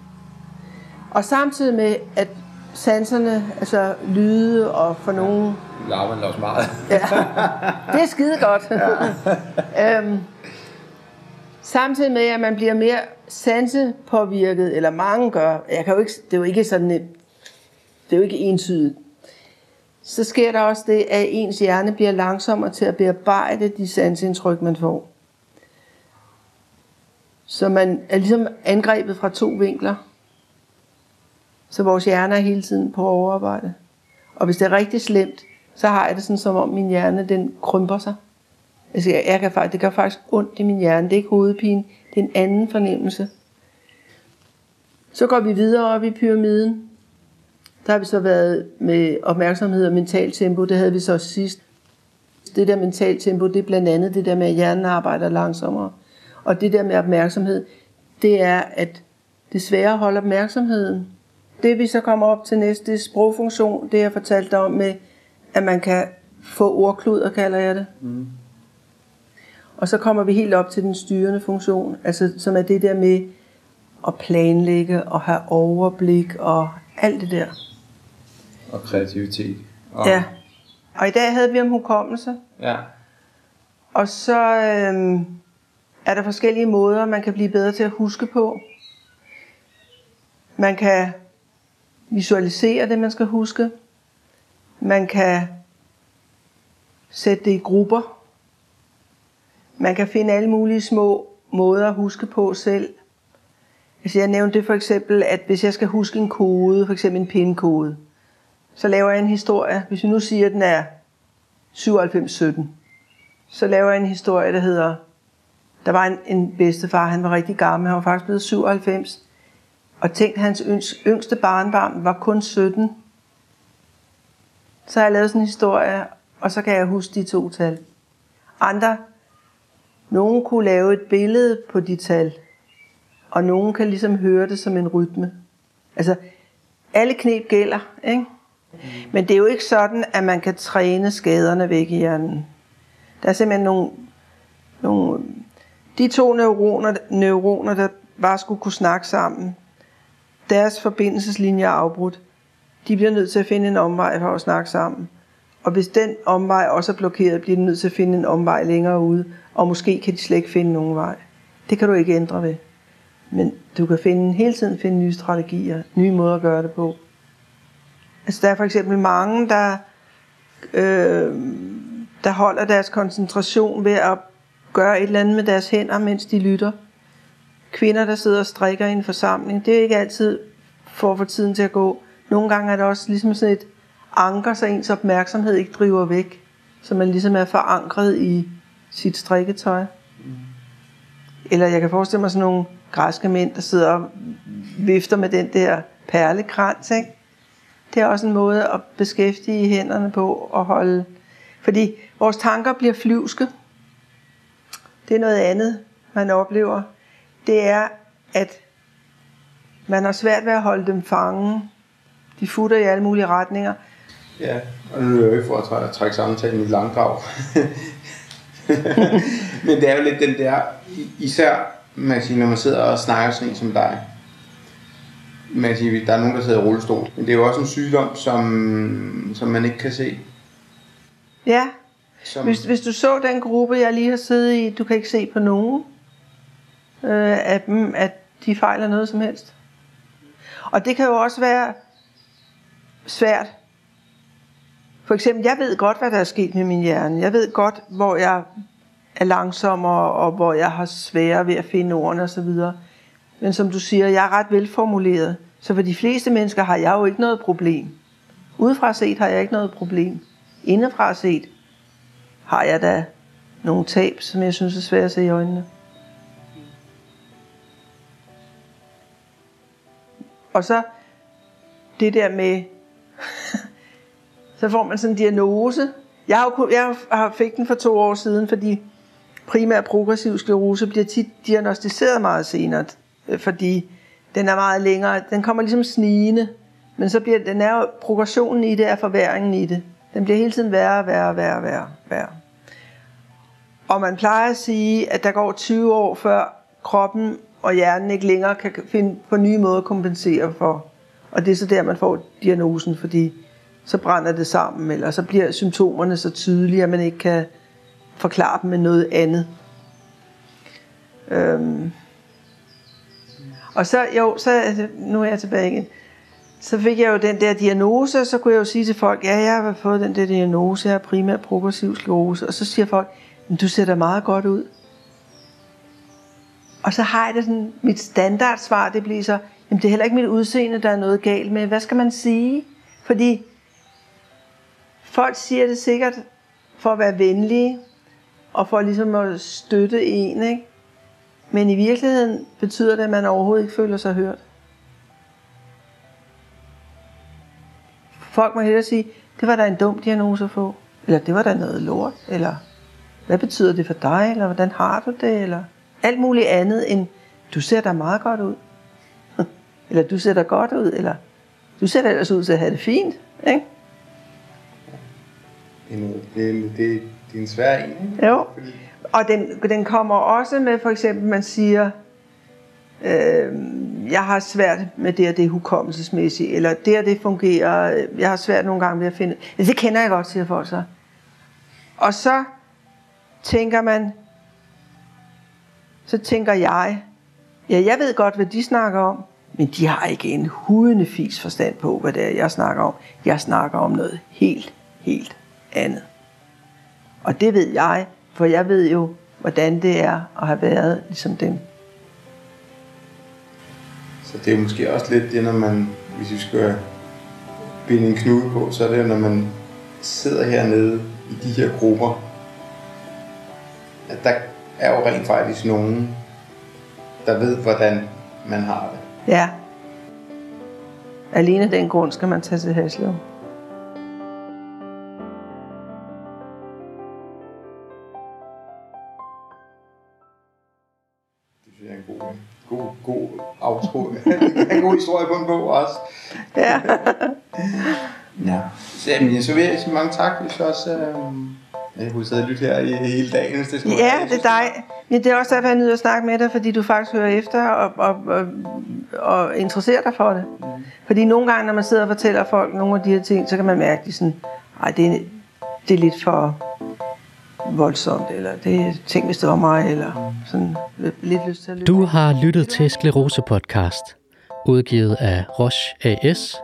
Og samtidig med, at sanserne, altså lyde og for nogen... Larver man også meget. ja, det er skide godt. Ja. øhm, samtidig med, at man bliver mere sansepåvirket, eller mange gør, jeg kan jo ikke, det er jo ikke sådan, det er jo ikke entydigt, så sker der også det, at ens hjerne bliver langsommere til at bearbejde de sansindtryk, man får. Så man er ligesom angrebet fra to vinkler. Så vores hjerne er hele tiden på overarbejde. Og hvis det er rigtig slemt, så har jeg det sådan, som om min hjerne den krymper sig. Altså, jeg, jeg kan faktisk, det gør faktisk ondt i min hjerne. Det er ikke hovedpine, det er en anden fornemmelse. Så går vi videre op i pyramiden. Der har vi så været med opmærksomhed og mental tempo. Det havde vi så sidst. Det der mental tempo, det er blandt andet det der med, at hjernen arbejder langsommere. Og det der med opmærksomhed, det er, at det er sværere at holde opmærksomheden. Det vi så kommer op til næste, det er sprogfunktion. Det jeg fortalte dig om med, at man kan få ordkluder, kalder jeg det. Mm. Og så kommer vi helt op til den styrende funktion, altså som er det der med at planlægge og have overblik og alt det der. Og kreativitet. Og... Ja. Og i dag havde vi om hukommelse. Ja. Og så øhm, er der forskellige måder, man kan blive bedre til at huske på. Man kan visualisere det, man skal huske. Man kan sætte det i grupper. Man kan finde alle mulige små måder at huske på selv. Altså jeg nævnte det for eksempel, at hvis jeg skal huske en kode, for eksempel en pindkode, så laver jeg en historie. Hvis vi nu siger, at den er 9717, så laver jeg en historie, der hedder, der var en, en bedstefar, han var rigtig gammel, han var faktisk blevet 97, og tænkt, hans yngste barnbarn var kun 17. Så har jeg lavet sådan en historie, og så kan jeg huske de to tal. Andre, nogen kunne lave et billede på de tal, og nogen kan ligesom høre det som en rytme. Altså, alle knep gælder, ikke? Mm. Men det er jo ikke sådan, at man kan træne skaderne væk i hjernen. Der er simpelthen nogle, nogle de to neuroner, neuroner, der bare skulle kunne snakke sammen, deres forbindelseslinje er afbrudt. De bliver nødt til at finde en omvej for at snakke sammen. Og hvis den omvej også er blokeret, bliver de nødt til at finde en omvej længere ude, og måske kan de slet ikke finde nogen vej. Det kan du ikke ændre ved. Men du kan finde, hele tiden finde nye strategier, nye måder at gøre det på. Altså der er for eksempel mange, der øh, der holder deres koncentration ved at gøre et eller andet med deres hænder, mens de lytter. Kvinder, der sidder og strikker i en forsamling, det er ikke altid for at få tiden til at gå. Nogle gange er det også ligesom sådan et anker, så ens opmærksomhed ikke driver væk. Så man ligesom er forankret i sit strikketøj. Eller jeg kan forestille mig sådan nogle græske mænd, der sidder og vifter med den der perlekrans, ikke? Det er også en måde at beskæftige hænderne på og holde... Fordi vores tanker bliver flyvske. Det er noget andet, man oplever. Det er, at man har svært ved at holde dem fange. De futter i alle mulige retninger. Ja, og nu er jeg jo ikke for at trække, trække samtalen i langdrag. Men det er jo lidt den der, især man kan sige, når man sidder og snakker sådan en som dig. Man kan sige, der er nogen, der sidder i rullestol. Men det er jo også en sygdom, som, som man ikke kan se. Ja, Som, hvis, hvis du så den gruppe, jeg lige har siddet i, du kan ikke se på nogen øh, af dem, at de fejler noget som helst. Og det kan jo også være svært. For eksempel, jeg ved godt, hvad der er sket med min hjerne. Jeg ved godt, hvor jeg er langsommere, og hvor jeg har sværere ved at finde ordene osv. Men som du siger, jeg er ret velformuleret. Så for de fleste mennesker har jeg jo ikke noget problem. Udefra set har jeg ikke noget problem. Indefra set har jeg da nogle tab, som jeg synes er svært at se i øjnene. Og så det der med, så får man sådan en diagnose. Jeg har, jo, jeg har fik den for to år siden, fordi primær progressiv sklerose bliver tit diagnostiseret meget senere, Øh, fordi den er meget længere. Den kommer ligesom snigende, men så bliver den er jo, progressionen i det er forværingen i det. Den bliver hele tiden værre, værre, værre, værre, værre. Og man plejer at sige, at der går 20 år før kroppen og hjernen ikke længere kan finde på nye måder at kompensere for. Og det er så der, man får diagnosen, fordi så brænder det sammen, eller så bliver symptomerne så tydelige, at man ikke kan forklare dem med noget andet. Øhm. Og så, jo, så altså, nu er jeg tilbage igen. Så fik jeg jo den der diagnose, og så kunne jeg jo sige til folk, ja, jeg har fået den der diagnose, jeg har primært progressiv sklerose. Og så siger folk, men du ser da meget godt ud. Og så har jeg det sådan, mit standardsvar, det bliver så, jamen det er heller ikke mit udseende, der er noget galt med. Hvad skal man sige? Fordi folk siger det sikkert for at være venlige, og for ligesom at støtte en, ikke? Men i virkeligheden betyder det, at man overhovedet ikke føler sig hørt. Folk må hellere sige, det var da en dum diagnose at få. Eller det var da noget lort. Eller hvad betyder det for dig? Eller hvordan har du det? Eller alt muligt andet end, du ser da meget godt ud. eller du ser da godt ud. Eller du ser da ellers ud til at have det fint. Ikke? det, er det, det er en svær en, ikke? Jo. Fordi, og den, den kommer også med, for eksempel, man siger, øh, jeg har svært med det og det hukommelsesmæssigt, eller det og det fungerer, øh, jeg har svært nogle gange ved at finde, ja, det kender jeg godt, siger folk så. Og så tænker man, så tænker jeg, ja, jeg ved godt, hvad de snakker om, men de har ikke en hudende fis forstand på, hvad det er, jeg snakker om. Jeg snakker om noget helt, helt andet. Og det ved jeg, for jeg ved jo, hvordan det er at have været ligesom dem. så det er måske også lidt det, når man, hvis vi skal binde en knude på, så er det jo, når man sidder hernede i de her grupper, at der er jo rent faktisk nogen, der ved, hvordan man har det. Ja. Alene af den grund skal man tage til Haslev. Det synes jeg er en god, god, god outro. en god historie på en bog også. Ja. Ja. Så, jamen, så vil jeg sige mange tak, hvis også... Øh, jeg kunne sidde og lytte her i hele dagen, hvis det skulle ja, være. det er dig. Men det er også derfor, jeg nyder at snakke med dig, fordi du faktisk hører efter og, og, og, og interesserer dig for det. Fordi nogle gange, når man sidder og fortæller folk nogle af de her ting, så kan man mærke, at de sådan, Ej, det, er, det er lidt for voldsomt, eller det ting, hvis det var mig, eller sådan lidt lyst til at lytte. Du har lyttet til Sklerose Podcast, udgivet af Roche AS,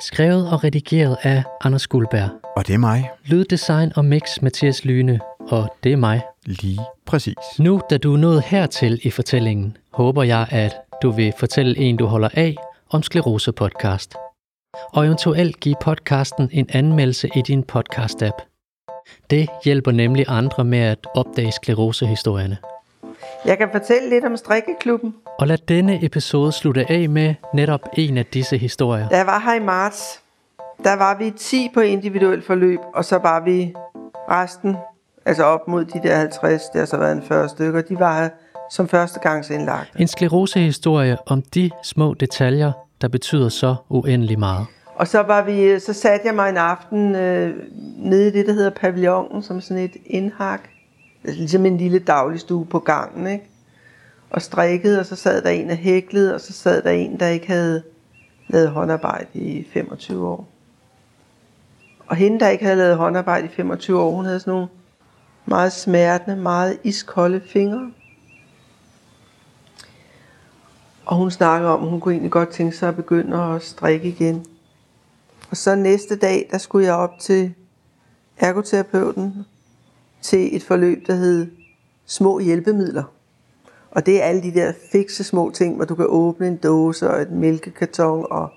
Skrevet og redigeret af Anders Guldberg. Og det er mig. Lyddesign og mix Mathias Lyne. Og det er mig. Lige præcis. Nu, da du er nået hertil i fortællingen, håber jeg, at du vil fortælle en, du holder af, om Sklerose Podcast. Og eventuelt give podcasten en anmeldelse i din podcast-app. Det hjælper nemlig andre med at opdage sklerosehistorierne. Jeg kan fortælle lidt om strikkeklubben. Og lad denne episode slutte af med netop en af disse historier. Da jeg var her i marts, der var vi 10 på individuelt forløb, og så var vi resten, altså op mod de der 50, det har så været en 40 stykker, de var her som førstegangsindlagt. En sklerosehistorie om de små detaljer, der betyder så uendelig meget. Og så, var vi, så satte jeg mig en aften øh, nede i det, der hedder pavillonen, som sådan et indhak. Altså, ligesom en lille dagligstue på gangen, ikke? Og strikkede, og så sad der en og hæklede, og så sad der en, der ikke havde lavet håndarbejde i 25 år. Og hende, der ikke havde lavet håndarbejde i 25 år, hun havde sådan nogle meget smertende, meget iskolde fingre. Og hun snakkede om, at hun kunne egentlig godt tænke sig at begynde at strikke igen. Og så næste dag, der skulle jeg op til ergoterapeuten til et forløb, der hed Små hjælpemidler. Og det er alle de der fikse små ting, hvor du kan åbne en dåse og et mælkekarton. Og,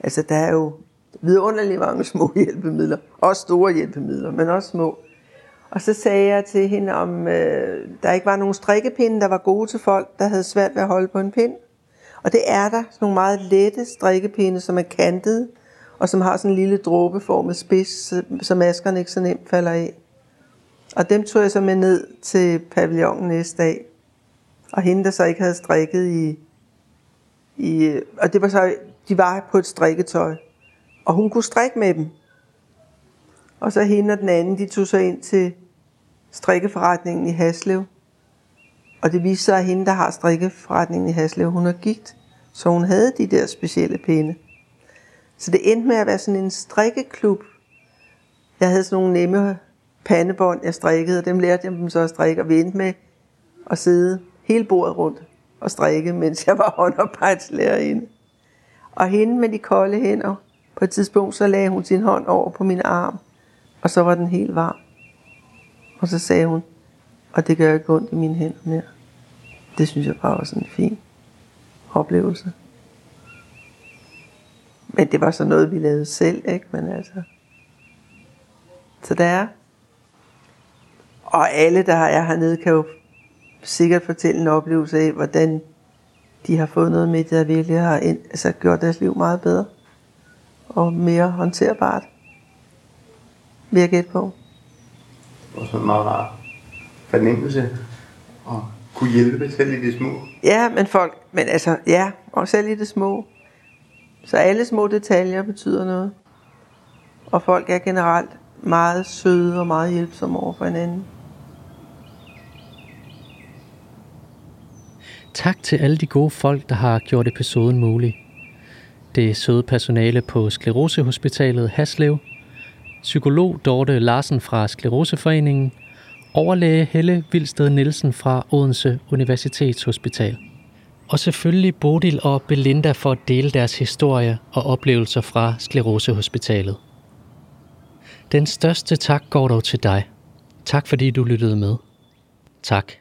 altså, der er jo vidunderligt mange små hjælpemidler. Også store hjælpemidler, men også små. Og så sagde jeg til hende, om øh, der ikke var nogen strikkepinde, der var gode til folk, der havde svært ved at holde på en pind. Og det er der. Sådan nogle meget lette strikkepinde, som er kantede, og som har sådan en lille dråbeformet spids, så maskerne ikke så nemt falder af. Og dem tog jeg så med ned til pavillonen næste dag. Og hende, der så ikke havde strikket i, i og det var så, de var på et strikketøj. Og hun kunne strikke med dem. Og så hende og den anden, de tog så ind til strikkeforretningen i Haslev. Og det viste sig, at hende, der har strikkeforretningen i Haslev, hun har gigt. Så hun havde de der specielle pinde. Så det endte med at være sådan en strikkeklub. Jeg havde sådan nogle nemme pandebånd, jeg strikkede, og dem lærte jeg dem så at strikke, og vi endte med at sidde hele bordet rundt og strikke, mens jeg var håndarbejdslærerinde. Og hende med de kolde hænder, på et tidspunkt så lagde hun sin hånd over på min arm, og så var den helt varm. Og så sagde hun, og det gør ikke ondt i mine hænder mere. Det synes jeg bare var sådan en fin oplevelse. Men det var så noget, vi lavede selv, ikke? Men altså... Så der er. Og alle, der er hernede, kan jo sikkert fortælle en oplevelse af, hvordan de har fået noget med, der virkelig har ind, altså gjort deres liv meget bedre. Og mere håndterbart. Vil jeg gætte på. Og så en meget rar fornemmelse. Og kunne hjælpe selv i det små. Ja, men folk, men altså, ja, og selv i det små. Så alle små detaljer betyder noget. Og folk er generelt meget søde og meget hjælpsomme over for hinanden. Tak til alle de gode folk, der har gjort episoden mulig. Det er søde personale på Sklerosehospitalet Haslev, psykolog Dorte Larsen fra Skleroseforeningen, overlæge Helle Vilsted Nielsen fra Odense Universitetshospital. Og selvfølgelig Bodil og Belinda for at dele deres historie og oplevelser fra Sklerosehospitalet. Den største tak går dog til dig. Tak fordi du lyttede med. Tak.